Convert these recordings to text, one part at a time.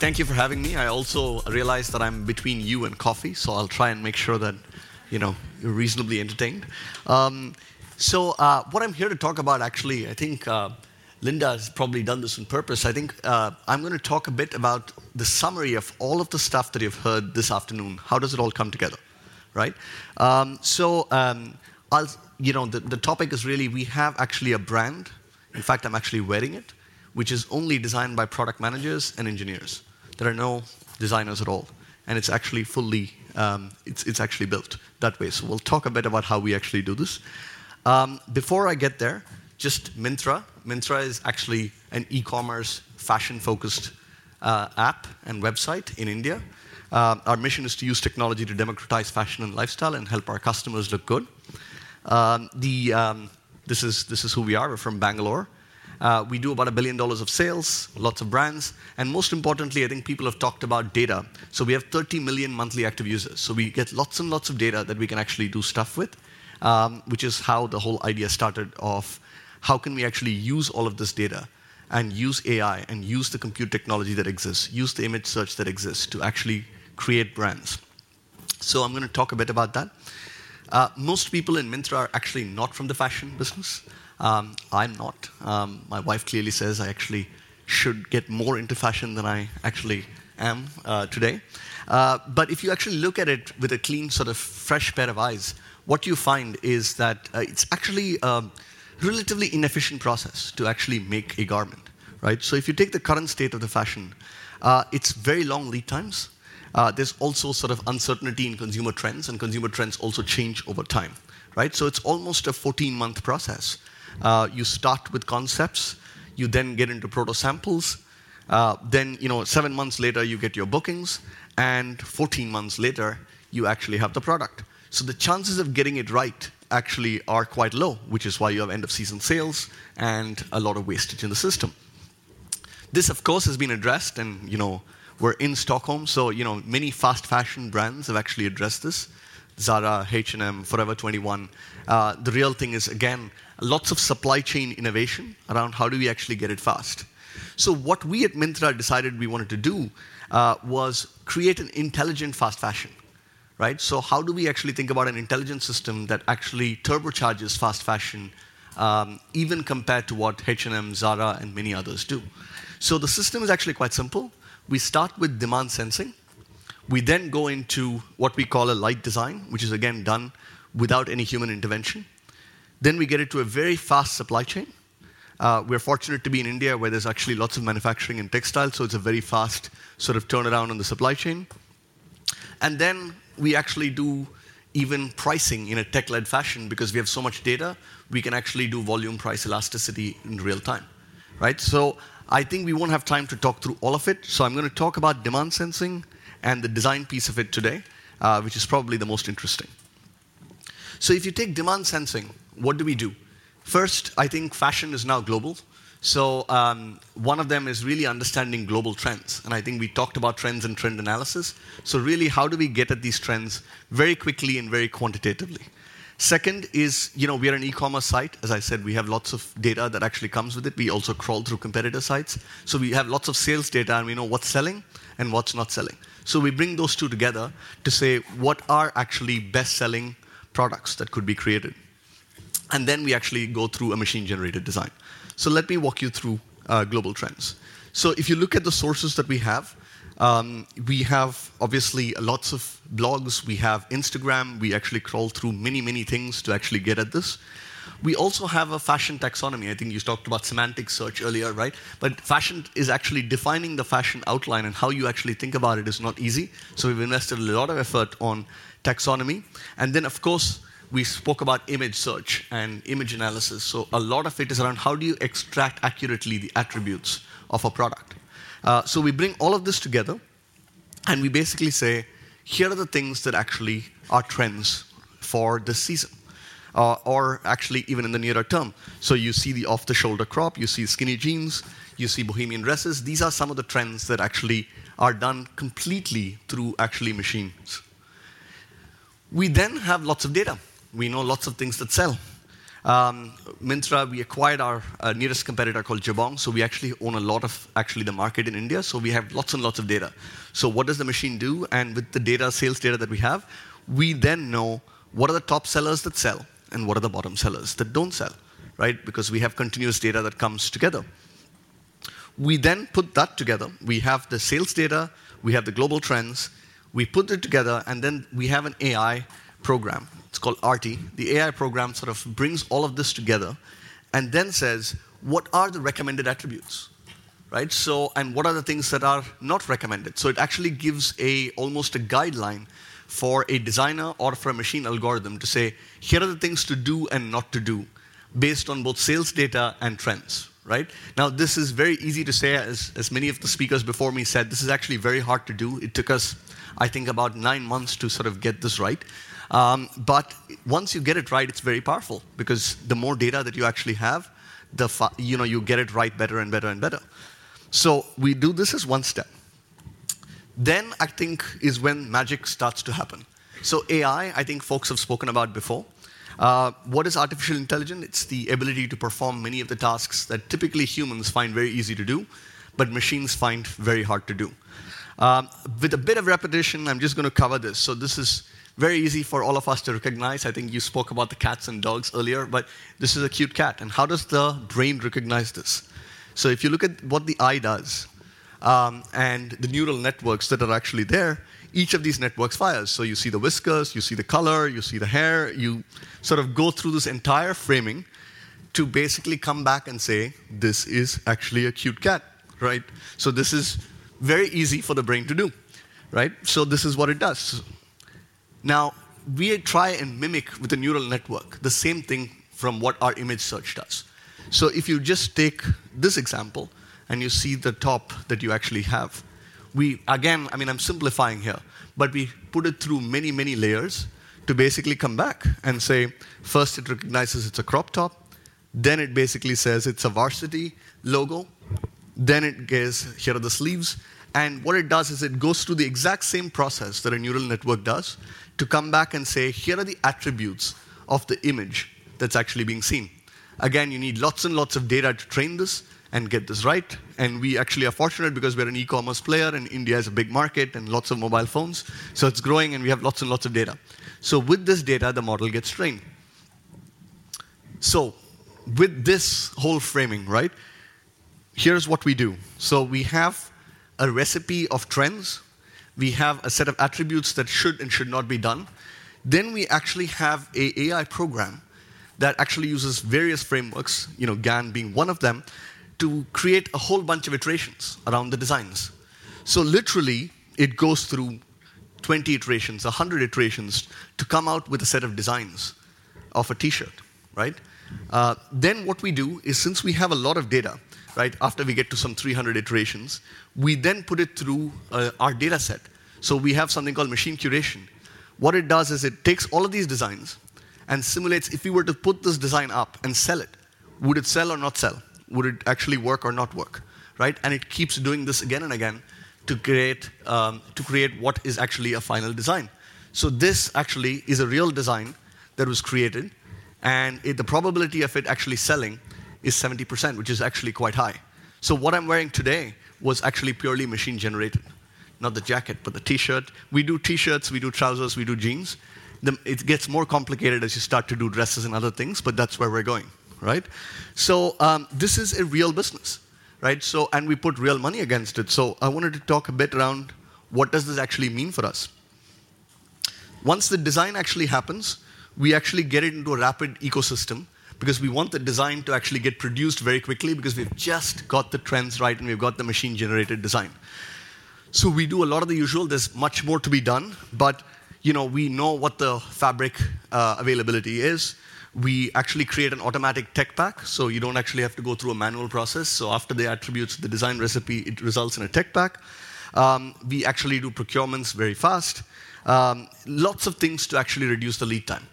thank you for having me. I also realize that I'm between you and coffee, so I'll try and make sure that you know you're reasonably entertained. Um, so uh, what I'm here to talk about, actually, I think uh, Linda has probably done this on purpose. I think uh, I'm going to talk a bit about the summary of all of the stuff that you've heard this afternoon. How does it all come together, right? Um, so um, I'll, you know, the, the topic is really we have actually a brand. In fact, I'm actually wearing it which is only designed by product managers and engineers. There are no designers at all. And it's actually fully, um, it's, it's actually built that way. So we'll talk a bit about how we actually do this. Um, before I get there, just Myntra. Myntra is actually an e-commerce, fashion-focused uh, app and website in India. Uh, our mission is to use technology to democratize fashion and lifestyle and help our customers look good. Um, the, um, this, is, this is who we are. We're from Bangalore. Uh, we do about a billion dollars of sales, lots of brands, and most importantly, I think people have talked about data. So we have 30 million monthly active users. So we get lots and lots of data that we can actually do stuff with, um, which is how the whole idea started of how can we actually use all of this data and use AI and use the compute technology that exists, use the image search that exists to actually create brands. So I'm going to talk a bit about that. Uh, most people in Myntra are actually not from the fashion business. Um, I'm not. Um, my wife clearly says I actually should get more into fashion than I actually am uh, today. Uh, but if you actually look at it with a clean, sort of fresh pair of eyes, what you find is that uh, it's actually a relatively inefficient process to actually make a garment, right? So if you take the current state of the fashion, uh, it's very long lead times. Uh, there's also sort of uncertainty in consumer trends, and consumer trends also change over time, right? So it's almost a 14-month process uh, you start with concepts, you then get into proto samples, uh, then you know seven months later you get your bookings, and 14 months later you actually have the product. So the chances of getting it right actually are quite low, which is why you have end of season sales and a lot of wastage in the system. This, of course, has been addressed, and you know we're in Stockholm, so you know many fast fashion brands have actually addressed this. Zara, H&M, Forever 21. Uh, the real thing is again lots of supply chain innovation around how do we actually get it fast. So what we at Myntra decided we wanted to do uh, was create an intelligent fast fashion, right? So how do we actually think about an intelligent system that actually turbocharges fast fashion, um, even compared to what H&M, Zara, and many others do? So the system is actually quite simple. We start with demand sensing. We then go into what we call a light design, which is again done without any human intervention. Then we get it to a very fast supply chain. Uh, we're fortunate to be in India where there's actually lots of manufacturing and textiles, so it's a very fast sort of turnaround on the supply chain. And then we actually do even pricing in a tech led fashion because we have so much data, we can actually do volume price elasticity in real time. Right? So I think we won't have time to talk through all of it. So I'm going to talk about demand sensing and the design piece of it today, uh, which is probably the most interesting. So if you take demand sensing, what do we do? First, I think fashion is now global. So um, one of them is really understanding global trends. And I think we talked about trends and trend analysis. So really, how do we get at these trends very quickly and very quantitatively? Second is, you know, we are an e-commerce site. As I said, we have lots of data that actually comes with it. We also crawl through competitor sites. So we have lots of sales data and we know what's selling and what's not selling. So we bring those two together to say what are actually best selling products that could be created. And then we actually go through a machine generated design. So let me walk you through uh, global trends. So if you look at the sources that we have, um, we have obviously lots of blogs, we have Instagram, we actually crawl through many, many things to actually get at this. We also have a fashion taxonomy. I think you talked about semantic search earlier, right? But fashion is actually defining the fashion outline and how you actually think about it is not easy. So we've invested a lot of effort on taxonomy. And then, of course, we spoke about image search and image analysis. So a lot of it is around how do you extract accurately the attributes of a product. Uh, so we bring all of this together, and we basically say, here are the things that actually are trends for this season. Uh, or actually even in the nearer term. So you see the off the shoulder crop, you see skinny jeans, you see bohemian dresses. These are some of the trends that actually are done completely through actually machines. We then have lots of data. We know lots of things that sell. Um, Myntra, we acquired our uh, nearest competitor called Jabong, so we actually own a lot of actually the market in India. So we have lots and lots of data. So what does the machine do? And with the data, sales data that we have, we then know what are the top sellers that sell and what are the bottom sellers that don't sell, right? Because we have continuous data that comes together. We then put that together. We have the sales data, we have the global trends, we put it together, and then we have an AI program. It's called Arti. The AI program sort of brings all of this together and then says, what are the recommended attributes? Right? So, and what are the things that are not recommended? So it actually gives a almost a guideline for a designer or for a machine algorithm to say, here are the things to do and not to do based on both sales data and trends. Right? Now, this is very easy to say, as, as many of the speakers before me said, this is actually very hard to do. It took us, I think, about nine months to sort of get this right. Um, but once you get it right, it's very powerful because the more data that you actually have, the you know you get it right better and better and better. So we do this as one step. Then I think is when magic starts to happen. So AI, I think folks have spoken about before. Uh, what is artificial intelligence? It's the ability to perform many of the tasks that typically humans find very easy to do, but machines find very hard to do. Um, with a bit of repetition, I'm just going to cover this. So this is very easy for all of us to recognize. I think you spoke about the cats and dogs earlier, but this is a cute cat. And how does the brain recognize this? So if you look at what the eye does um, and the neural networks that are actually there, each of these networks fires. So you see the whiskers, you see the color, you see the hair, you sort of go through this entire framing to basically come back and say, this is actually a cute cat, right? So this is very easy for the brain to do, right? So this is what it does. Now, we try and mimic with a neural network the same thing from what our image search does. So if you just take this example and you see the top that you actually have, we, again, I mean, I'm simplifying here, but we put it through many, many layers to basically come back and say, first it recognizes it's a crop top, then it basically says it's a varsity logo, then it goes, here are the sleeves, and what it does is it goes through the exact same process that a neural network does to come back and say, here are the attributes of the image that's actually being seen. Again, you need lots and lots of data to train this and get this right. And we actually are fortunate because we're an e commerce player and India is a big market and lots of mobile phones. So it's growing and we have lots and lots of data. So with this data, the model gets trained. So with this whole framing, right, here's what we do. So we have a recipe of trends we have a set of attributes that should and should not be done. Then we actually have a AI program that actually uses various frameworks, you know, GAN being one of them, to create a whole bunch of iterations around the designs. So literally, it goes through 20 iterations, 100 iterations to come out with a set of designs of a t-shirt, right? Uh, then what we do is since we have a lot of data, right, after we get to some 300 iterations, we then put it through uh, our data set. So we have something called machine curation. What it does is it takes all of these designs and simulates if we were to put this design up and sell it, would it sell or not sell? Would it actually work or not work? Right? And it keeps doing this again and again to create, um, to create what is actually a final design. So this actually is a real design that was created, and it, the probability of it actually selling is 70%, which is actually quite high. So what I'm wearing today was actually purely machine generated. Not the jacket, but the t-shirt. We do t-shirts, we do trousers, we do jeans. The, it gets more complicated as you start to do dresses and other things, but that's where we're going, right? So um, this is a real business, right? So, and we put real money against it. So I wanted to talk a bit around what does this actually mean for us. Once the design actually happens, we actually get it into a rapid ecosystem because we want the design to actually get produced very quickly because we've just got the trends right and we've got the machine generated design. So we do a lot of the usual. There's much more to be done, but you know we know what the fabric uh, availability is. We actually create an automatic tech pack, so you don't actually have to go through a manual process. So after the attributes, the design recipe, it results in a tech pack. Um, we actually do procurements very fast. Um, lots of things to actually reduce the lead time.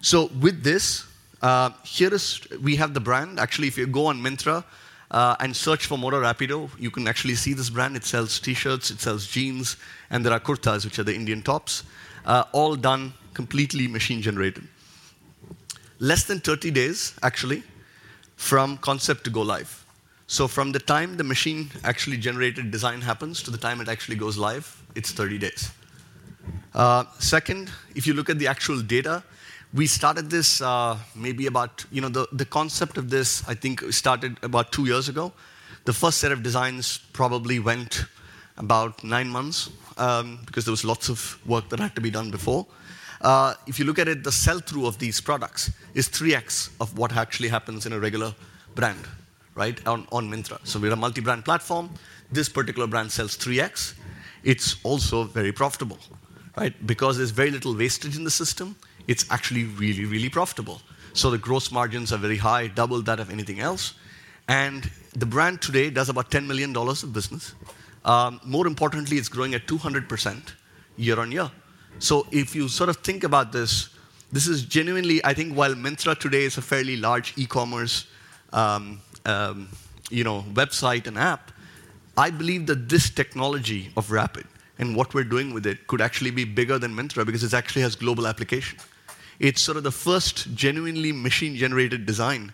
So with this, uh, here is, we have the brand. Actually, if you go on Myntra uh, and search for Moda Rapido, you can actually see this brand. It sells t-shirts, it sells jeans, and there are kurtas, which are the Indian tops, uh, all done completely machine generated. less than 30 days, actually, from concept to go live. So from the time the machine actually generated design happens to the time it actually goes live, it's 30 days. Uh, second, if you look at the actual data, we started this uh, maybe about, you know, the, the concept of this, I think, started about two years ago. The first set of designs probably went about nine months um, because there was lots of work that had to be done before. Uh, if you look at it, the sell through of these products is 3x of what actually happens in a regular brand, right, on, on Myntra. So we're a multi brand platform. This particular brand sells 3x. It's also very profitable, right? Because there's very little wastage in the system, it's actually really, really profitable. So the gross margins are very high, double that of anything else. And the brand today does about $10 million of business. Um, more importantly, it's growing at 200% year on year. So if you sort of think about this, this is genuinely, I think, while Myntra today is a fairly large e-commerce, um, um, you know, website and app, I believe that this technology of Rapid and what we're doing with it could actually be bigger than Myntra because it actually has global application. It's sort of the first genuinely machine-generated design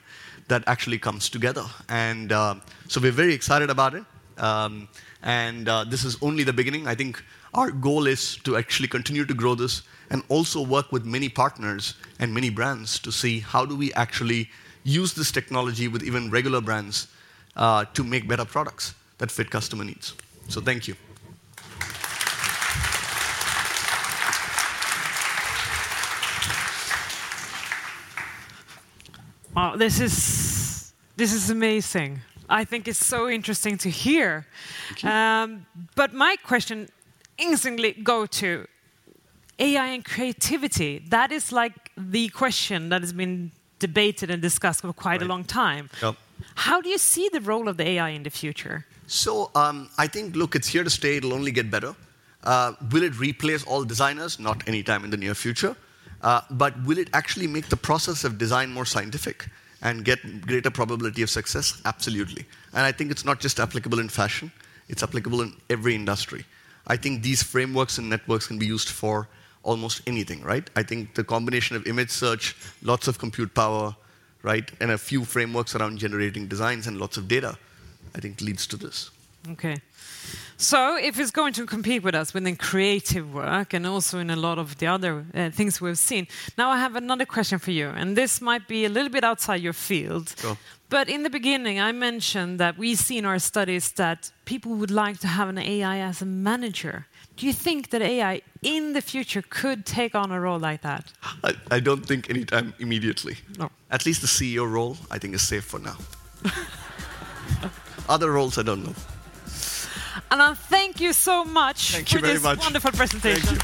that actually comes together, and uh, so we're very excited about it. Um, and uh, this is only the beginning. I think our goal is to actually continue to grow this and also work with many partners and many brands to see how do we actually use this technology with even regular brands uh, to make better products that fit customer needs. So thank you. Wow, this is this is amazing. I think it's so interesting to hear. Um, but my question instantly go to AI and creativity. That is like the question that has been debated and discussed for quite right. a long time. Yep. How do you see the role of the AI in the future? So um, I think, look, it's here to stay. It'll only get better. Uh, will it replace all designers? Not anytime in the near future. Uh, but will it actually make the process of design more scientific? and get greater probability of success? Absolutely. And I think it's not just applicable in fashion, it's applicable in every industry. I think these frameworks and networks can be used for almost anything, right? I think the combination of image search, lots of compute power, right, and a few frameworks around generating designs and lots of data, I think leads to this. Okay. So, if it's going to compete with us within creative work and also in a lot of the other uh, things we've seen, now I have another question for you, and this might be a little bit outside your field. Sure. But in the beginning, I mentioned that we see in our studies that people would like to have an AI as a manager. Do you think that AI in the future could take on a role like that? I, I don't think anytime immediately. No. At least the CEO role, I think, is safe for now. Other roles, I don't know. Thank you so much thank for this much. wonderful presentation.